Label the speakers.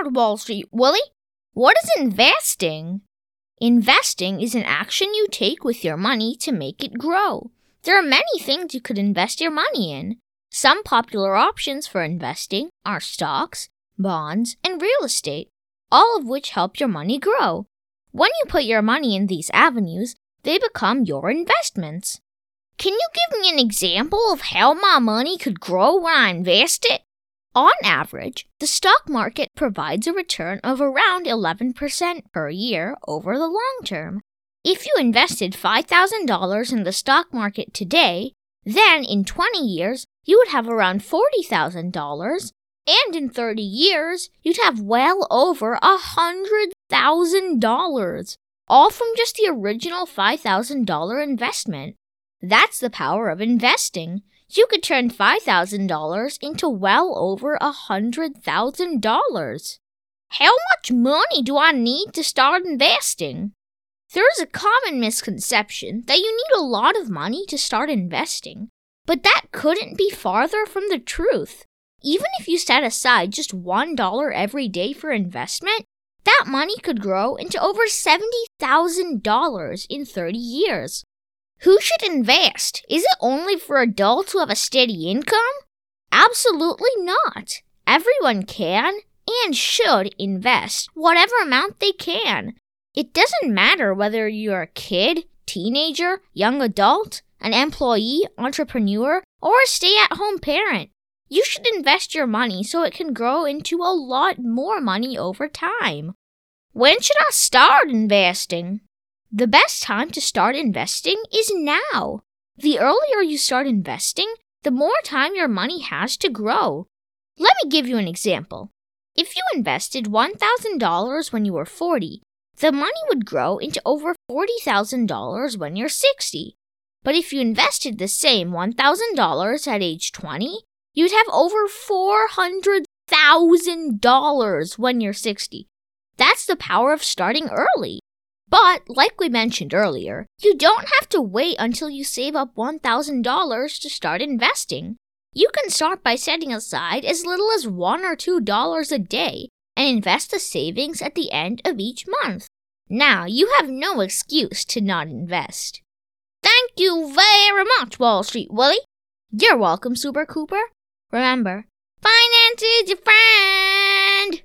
Speaker 1: out, Wall Street Willie. What is investing? Investing is an action you take with your money to make it grow. There are many things you could invest your money in. Some popular options for investing are stocks, bonds, and real estate, all of which help your money grow. When you put your money in these avenues, they become your investments. Can you give me an example of how my money could grow when I invest it? On average, the stock market provides a return of around 11% per year over the long term. If you invested $5,000 in the stock market today, then in 20 years, you would have around $40,000, and in 30 years, you'd have well over $100,000, all from just the original $5,000 investment. That's the power of investing you could turn $5,000 into well over a $100,000. How much money do I need to start investing? There is a common misconception that you need a lot of money to start investing, but that couldn't be farther from the truth. Even if you set aside just $1 every day for investment, that money could grow into over $70,000 in 30 years. Who should invest? Is it only for adults who have a steady income? Absolutely not. Everyone can and should invest whatever amount they can. It doesn't matter whether you're a kid, teenager, young adult, an employee, entrepreneur, or a stay at home parent. You should invest your money so it can grow into a lot more money over time. When should I start investing? The best time to start investing is now. The earlier you start investing, the more time your money has to grow. Let me give you an example. If you invested $1,000 when you were 40, the money would grow into over $40,000 when you're 60. But if you invested the same $1,000 at age 20, you'd have over $400,000 when you're 60. That's the power of starting early. But, like we mentioned earlier, you don't have to wait until you save up $1,000 to start investing. You can start by setting aside as little as $1 or $2 a day and invest the savings at the end of each month. Now, you have no excuse to not invest. Thank you very much, Wall Street Willie. You're welcome, Super Cooper. Remember, finance is your friend.